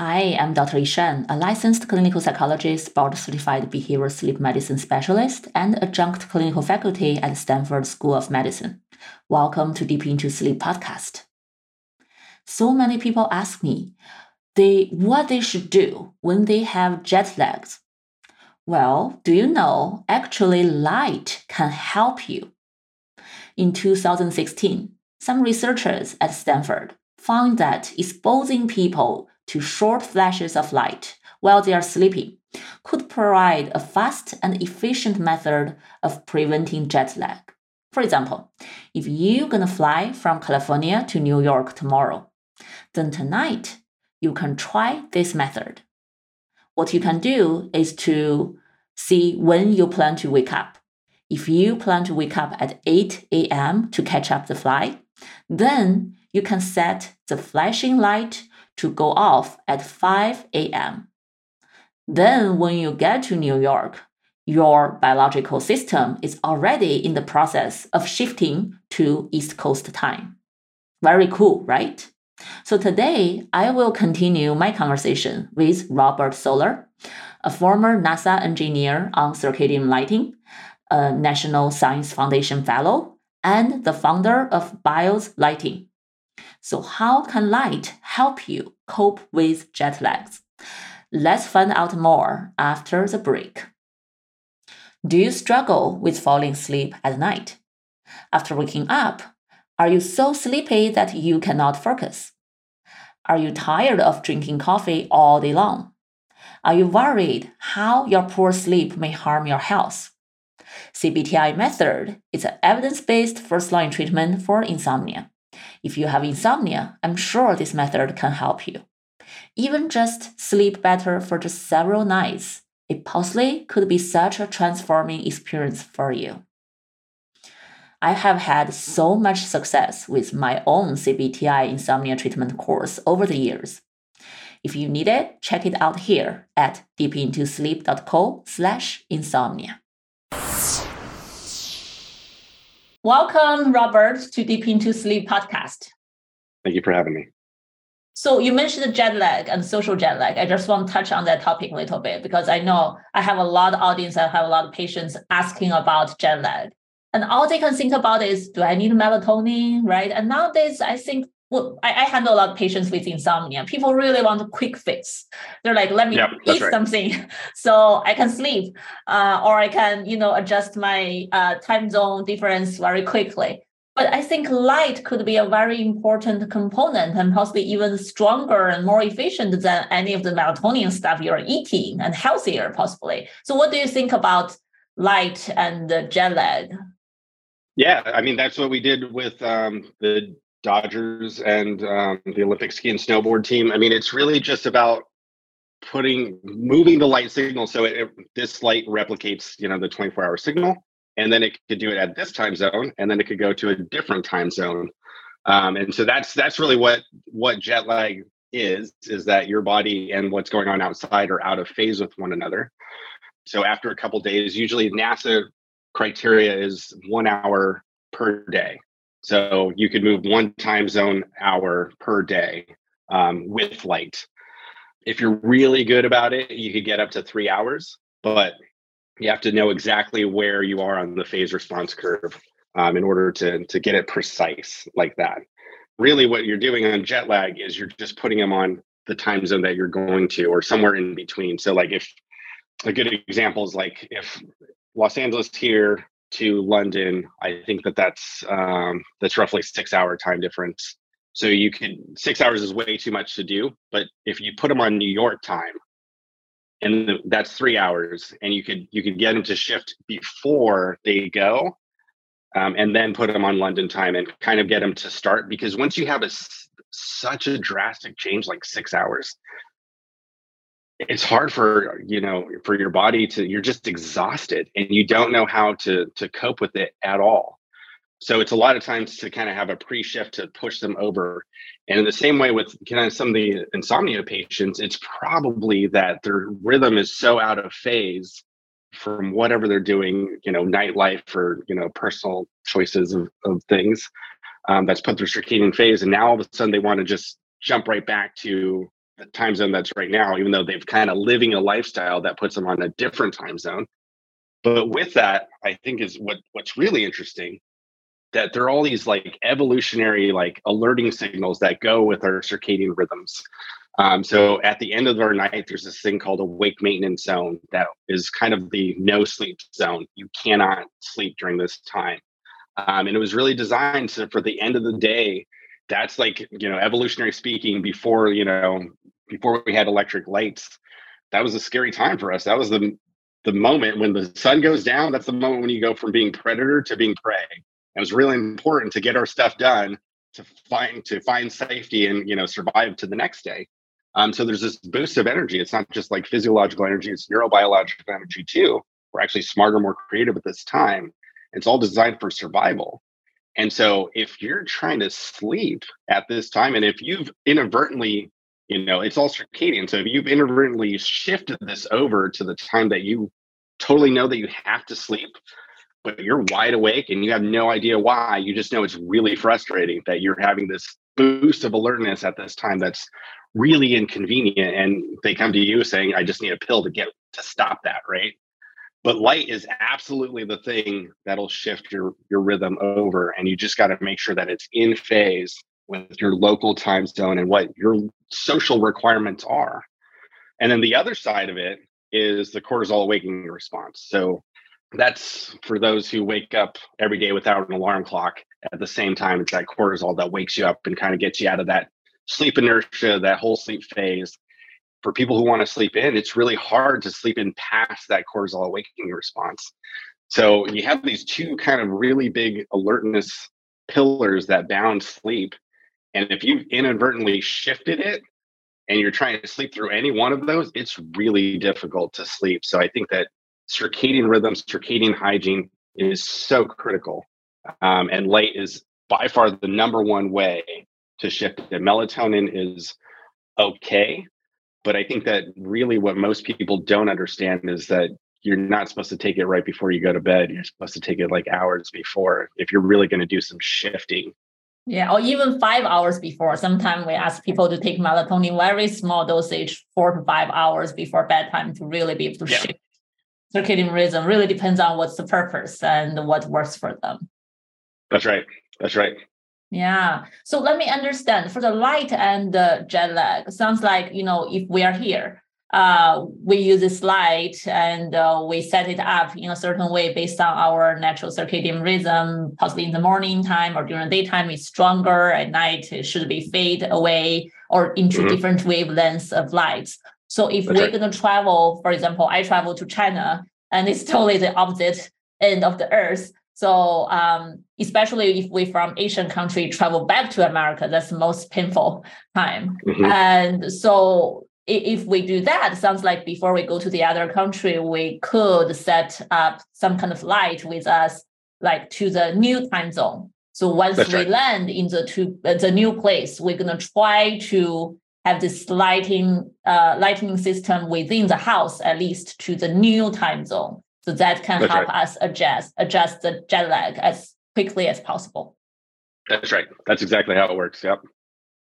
Hi, I'm Dr. Yishan, a licensed clinical psychologist, board certified behavioral sleep medicine specialist, and adjunct clinical faculty at Stanford School of Medicine. Welcome to Deep Into Sleep podcast. So many people ask me they, what they should do when they have jet lags. Well, do you know actually light can help you? In 2016, some researchers at Stanford found that exposing people to short flashes of light while they are sleeping could provide a fast and efficient method of preventing jet lag. For example, if you're gonna fly from California to New York tomorrow, then tonight you can try this method. What you can do is to see when you plan to wake up. If you plan to wake up at 8 a.m. to catch up the flight, then you can set the flashing light to go off at 5 a.m. Then, when you get to New York, your biological system is already in the process of shifting to East Coast time. Very cool, right? So today, I will continue my conversation with Robert Soler, a former NASA engineer on circadian lighting, a National Science Foundation Fellow, and the founder of BIOS Lighting, so, how can light help you cope with jet lags? Let's find out more after the break. Do you struggle with falling asleep at night? After waking up, are you so sleepy that you cannot focus? Are you tired of drinking coffee all day long? Are you worried how your poor sleep may harm your health? CBTI method is an evidence-based first-line treatment for insomnia. If you have insomnia, I'm sure this method can help you. Even just sleep better for just several nights, it possibly could be such a transforming experience for you. I have had so much success with my own CBTI insomnia treatment course over the years. If you need it, check it out here at deepintosleep.co slash insomnia. Welcome, Robert, to Deep Into Sleep podcast. Thank you for having me. So you mentioned the jet lag and social jet lag. I just want to touch on that topic a little bit because I know I have a lot of audience, I have a lot of patients asking about jet lag. And all they can think about is, do I need melatonin, right? And nowadays, I think well, I, I, handle a lot of patients with insomnia. People really want a quick fix. They're like, let me yep, eat right. something so I can sleep, uh, or I can, you know, adjust my uh, time zone difference very quickly. But I think light could be a very important component and possibly even stronger and more efficient than any of the melatonin stuff you're eating and healthier, possibly. So, what do you think about light and jet lag? Yeah, I mean that's what we did with um, the Dodgers and um, the Olympic ski and snowboard team. I mean, it's really just about putting moving the light signal so it, it, this light replicates you know the 24 hour signal and then it could do it at this time zone and then it could go to a different time zone. Um, and so that's that's really what what jet lag is is that your body and what's going on outside are out of phase with one another. So after a couple days usually nasa criteria is one hour per day so you could move one time zone hour per day um, with light. If you're really good about it, you could get up to three hours, but you have to know exactly where you are on the phase response curve um, in order to, to get it precise like that. Really, what you're doing on jet lag is you're just putting them on the time zone that you're going to or somewhere in between. So, like, if a good example is like if Los Angeles here to London, I think that that's um, that's roughly six hour time difference. So you can six hours is way too much to do, but if you put them on New York time, and that's three hours, and you could you could get them to shift before they go, um, and then put them on London time and kind of get them to start because once you have a such a drastic change like six hours, it's hard for you know for your body to you're just exhausted and you don't know how to to cope with it at all. So it's a lot of times to kind of have a pre-shift to push them over. And in the same way with kind of some of the insomnia patients it's probably that their rhythm is so out of phase from whatever they're doing you know nightlife or you know personal choices of, of things um, that's put their circadian phase. And now all of a sudden they want to just jump right back to time zone that's right now, even though they've kind of living a lifestyle that puts them on a different time zone. But with that, I think is what what's really interesting that there are all these like evolutionary like alerting signals that go with our circadian rhythms. Um, so at the end of our night, there's this thing called a wake maintenance zone that is kind of the no sleep zone. You cannot sleep during this time. Um, and it was really designed for the end of the day. That's like, you know, evolutionary speaking, before, you know, before we had electric lights, that was a scary time for us. That was the the moment when the sun goes down. That's the moment when you go from being predator to being prey. It was really important to get our stuff done to find to find safety and you know survive to the next day. Um, so there's this boost of energy. It's not just like physiological energy; it's neurobiological energy too. We're actually smarter, more creative at this time. It's all designed for survival. And so if you're trying to sleep at this time, and if you've inadvertently, you know, it's all circadian. So if you've inadvertently shifted this over to the time that you totally know that you have to sleep, but you're wide awake and you have no idea why, you just know it's really frustrating that you're having this boost of alertness at this time that's really inconvenient. And they come to you saying, I just need a pill to get to stop that, right? But light is absolutely the thing that'll shift your your rhythm over and you just got to make sure that it's in phase with your local time zone and what your social requirements are. And then the other side of it is the cortisol awakening response. So that's for those who wake up every day without an alarm clock at the same time it's that cortisol that wakes you up and kind of gets you out of that sleep inertia that whole sleep phase for people who want to sleep in, it's really hard to sleep in past that cortisol awakening response. So you have these two kind of really big alertness pillars that bound sleep. And if you've inadvertently shifted it and you're trying to sleep through any one of those, it's really difficult to sleep. So I think that circadian rhythms, circadian hygiene is so critical. Um, and light is by far the number one way to shift it. Melatonin is okay, but I think that really what most people don't understand is that you're not supposed to take it right before you go to bed. You're supposed to take it like hours before if you're really going to do some shifting. Yeah, or even five hours before. Sometimes we ask people to take melatonin very small dosage, four to five hours before bedtime to really be able to yeah. shift circadian rhythm. Really depends on what's the purpose and what works for them. That's right. That's right. Yeah. So let me understand for the light and the jet lag. Sounds like you know if we are here, uh, we use this light and uh, we set it up in a certain way based on our natural circadian rhythm. Possibly in the morning time or during the daytime, it's stronger. At night, it should be fade away or into mm-hmm. different wavelengths of lights. So if That's we're right. going to travel, for example, I travel to China and it's totally the opposite end of the earth so um, especially if we from Asian country travel back to America, that's the most painful time. Mm-hmm. And so if we do that, sounds like before we go to the other country, we could set up some kind of light with us, like to the new time zone. So once That's we right. land in the to, uh, the new place, we're gonna try to have this lighting uh, lighting system within the house at least to the new time zone. So that can That's help right. us adjust adjust the jet lag as quickly as possible. That's right. That's exactly how it works. Yep.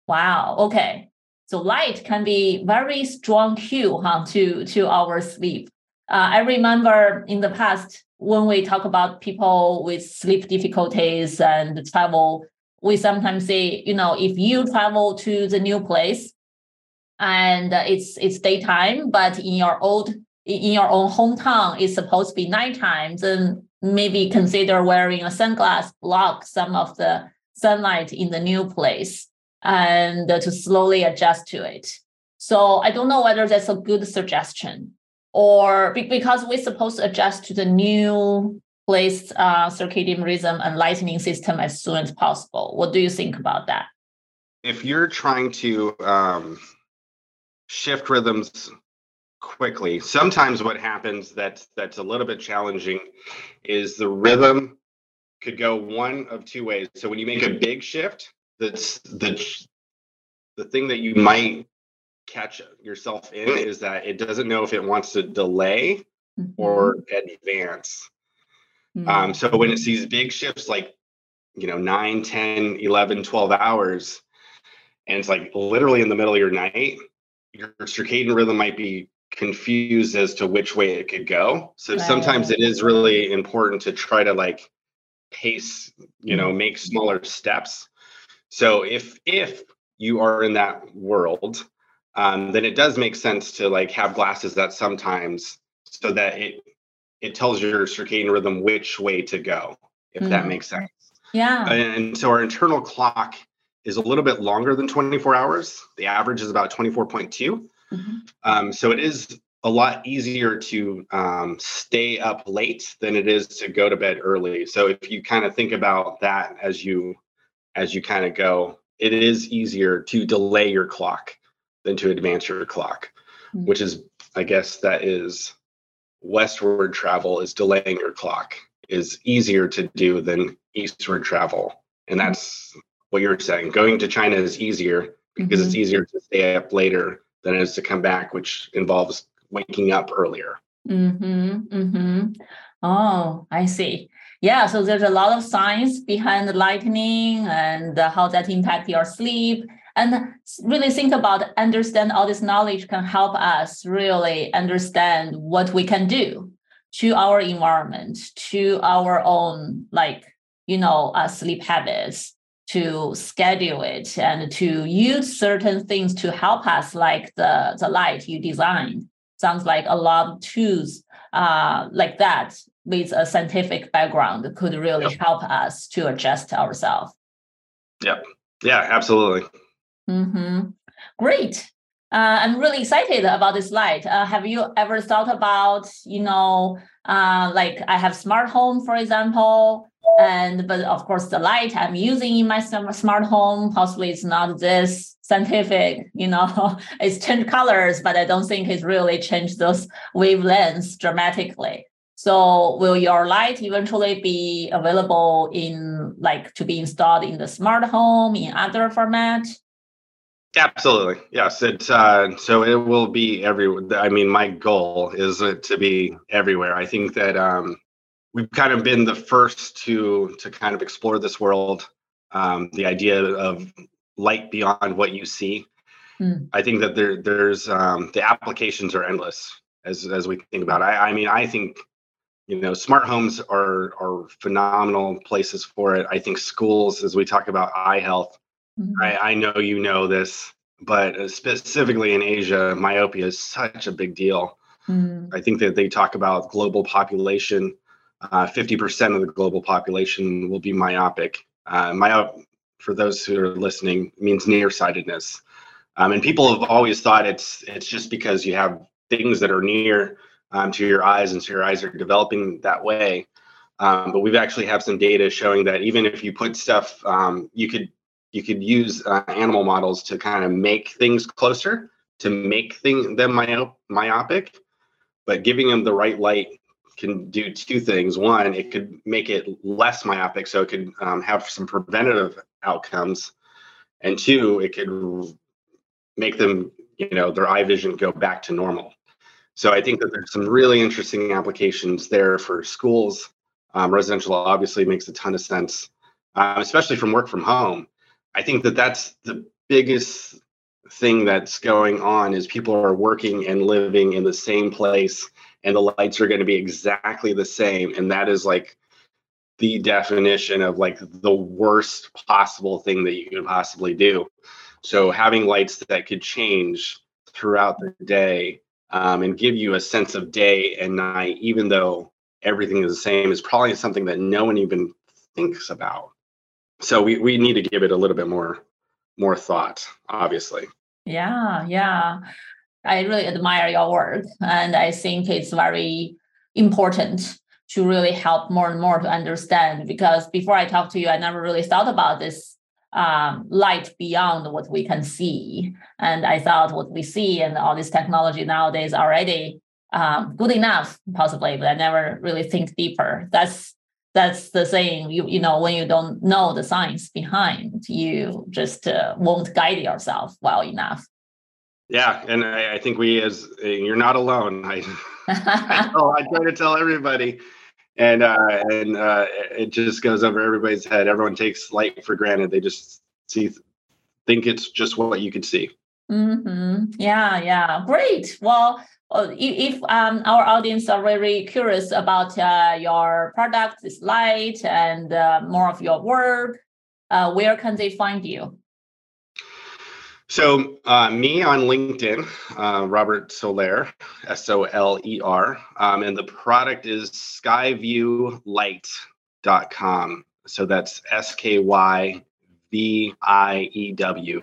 Wow. Okay. So light can be very strong cue huh, to to our sleep. Uh, I remember in the past when we talk about people with sleep difficulties and travel, we sometimes say, you know, if you travel to the new place and it's it's daytime, but in your old in your own hometown is supposed to be nine nighttime, and maybe consider wearing a sunglass block some of the sunlight in the new place and to slowly adjust to it. So I don't know whether that's a good suggestion or because we're supposed to adjust to the new place uh, circadian rhythm and lightning system as soon as possible. What do you think about that? If you're trying to um, shift rhythms quickly. Sometimes what happens that's that's a little bit challenging is the rhythm could go one of two ways. So when you make a big shift, that's the the thing that you might catch yourself in is that it doesn't know if it wants to delay mm-hmm. or advance. Mm-hmm. Um, so when it sees big shifts like you know 9 10 11 12 hours and it's like literally in the middle of your night your circadian rhythm might be confused as to which way it could go. So right. sometimes it is really important to try to like pace, you know, make smaller steps. So if if you are in that world, um, then it does make sense to like have glasses that sometimes so that it it tells your circadian rhythm which way to go, if mm. that makes sense. Yeah. And so our internal clock is a little bit longer than 24 hours. The average is about 24.2. Mm-hmm. Um, so it is a lot easier to um, stay up late than it is to go to bed early. So if you kind of think about that as you as you kind of go, it is easier to delay your clock than to advance your clock, mm-hmm. which is I guess that is westward travel is delaying your clock is easier to do than eastward travel. And mm-hmm. that's what you're saying. Going to China is easier because mm-hmm. it's easier to stay up later than it is to come back, which involves waking up earlier. Mm-hmm, mm-hmm. Oh, I see. Yeah, so there's a lot of science behind the lightning and how that impact your sleep. And really think about understand all this knowledge can help us really understand what we can do to our environment, to our own like you know uh, sleep habits, to schedule it and to use certain things to help us, like the the light you designed sounds like a lot of tools uh, like that with a scientific background could really yep. help us to adjust ourselves. Yep. Yeah, absolutely. Mm-hmm. Great. Uh, I'm really excited about this light. Uh, have you ever thought about, you know, uh, like I have smart home, for example, and but of course the light i'm using in my smart home possibly it's not this scientific you know it's changed colors but i don't think it's really changed those wavelengths dramatically. So will your light eventually be available in like to be installed in the smart home in other format? Absolutely. Yes it's uh, so it will be everywhere. I mean my goal is it to be everywhere. I think that um we've kind of been the first to to kind of explore this world um, the idea of light beyond what you see mm. i think that there there's um, the applications are endless as as we think about it. I, I mean i think you know smart homes are are phenomenal places for it i think schools as we talk about eye health mm. I, I know you know this but specifically in asia myopia is such a big deal mm. i think that they talk about global population uh, 50% of the global population will be myopic. Uh, myop, for those who are listening, means nearsightedness. Um, and people have always thought it's it's just because you have things that are near um, to your eyes, and so your eyes are developing that way. Um, but we've actually have some data showing that even if you put stuff, um, you could you could use uh, animal models to kind of make things closer to make thing them myop- myopic, but giving them the right light can do two things. One, it could make it less myopic, so it could um, have some preventative outcomes, and two, it could make them, you know, their eye vision go back to normal. So I think that there's some really interesting applications there for schools. Um, residential obviously makes a ton of sense, uh, especially from work from home. I think that that's the biggest thing that's going on is people are working and living in the same place and the lights are going to be exactly the same and that is like the definition of like the worst possible thing that you could possibly do. So having lights that could change throughout the day um, and give you a sense of day and night even though everything is the same is probably something that no one even thinks about. So we, we need to give it a little bit more more thought obviously. Yeah yeah I really admire your work, and I think it's very important to really help more and more to understand. Because before I talked to you, I never really thought about this um, light beyond what we can see, and I thought what we see and all this technology nowadays already um, good enough, possibly, but I never really think deeper. That's that's the saying. You you know when you don't know the science behind, you just uh, won't guide yourself well enough. Yeah, and I, I think we as you're not alone. I I, tell, I try to tell everybody, and uh, and uh, it just goes over everybody's head. Everyone takes light for granted. They just see think it's just what you could see. Mm-hmm. Yeah, yeah, great. Well, uh, if, if um, our audience are very curious about uh, your product, this light, and uh, more of your work, uh, where can they find you? So, uh, me on LinkedIn, uh, Robert Soler, S O L E R, um, and the product is skyviewlight.com. So that's S K Y V I E W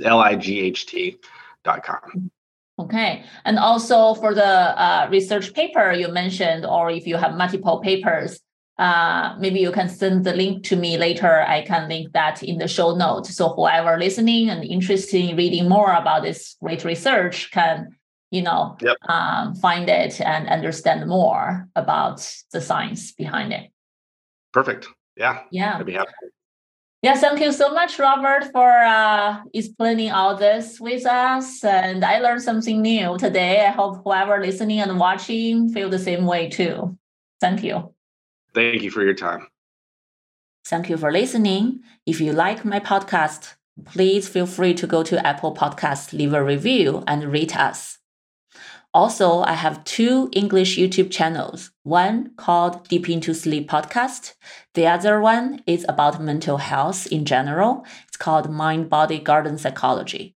L I G H T dot com. Okay. And also for the uh, research paper you mentioned, or if you have multiple papers, uh, maybe you can send the link to me later. I can link that in the show notes. So whoever listening and interested in reading more about this great research can, you know, yep. um, find it and understand more about the science behind it. Perfect. Yeah. Yeah. I'd be happy. Yeah, thank you so much, Robert, for uh, explaining all this with us. And I learned something new today. I hope whoever listening and watching feel the same way too. Thank you. Thank you for your time. Thank you for listening. If you like my podcast, please feel free to go to Apple Podcasts, leave a review, and rate us. Also, I have two English YouTube channels. One called Deep Into Sleep Podcast. The other one is about mental health in general. It's called Mind Body Garden Psychology.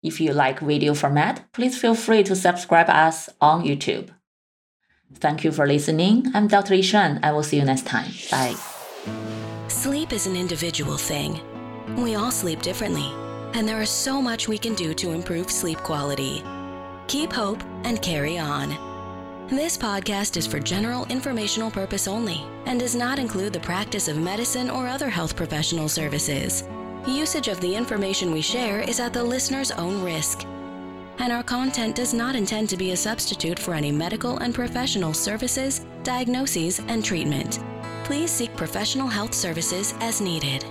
If you like video format, please feel free to subscribe us on YouTube. Thank you for listening. I'm Dr. Yishan. I will see you next time. Bye. Sleep is an individual thing. We all sleep differently, and there is so much we can do to improve sleep quality. Keep hope and carry on. This podcast is for general informational purpose only and does not include the practice of medicine or other health professional services. Usage of the information we share is at the listener's own risk and our content does not intend to be a substitute for any medical and professional services, diagnoses, and treatment. Please seek professional health services as needed.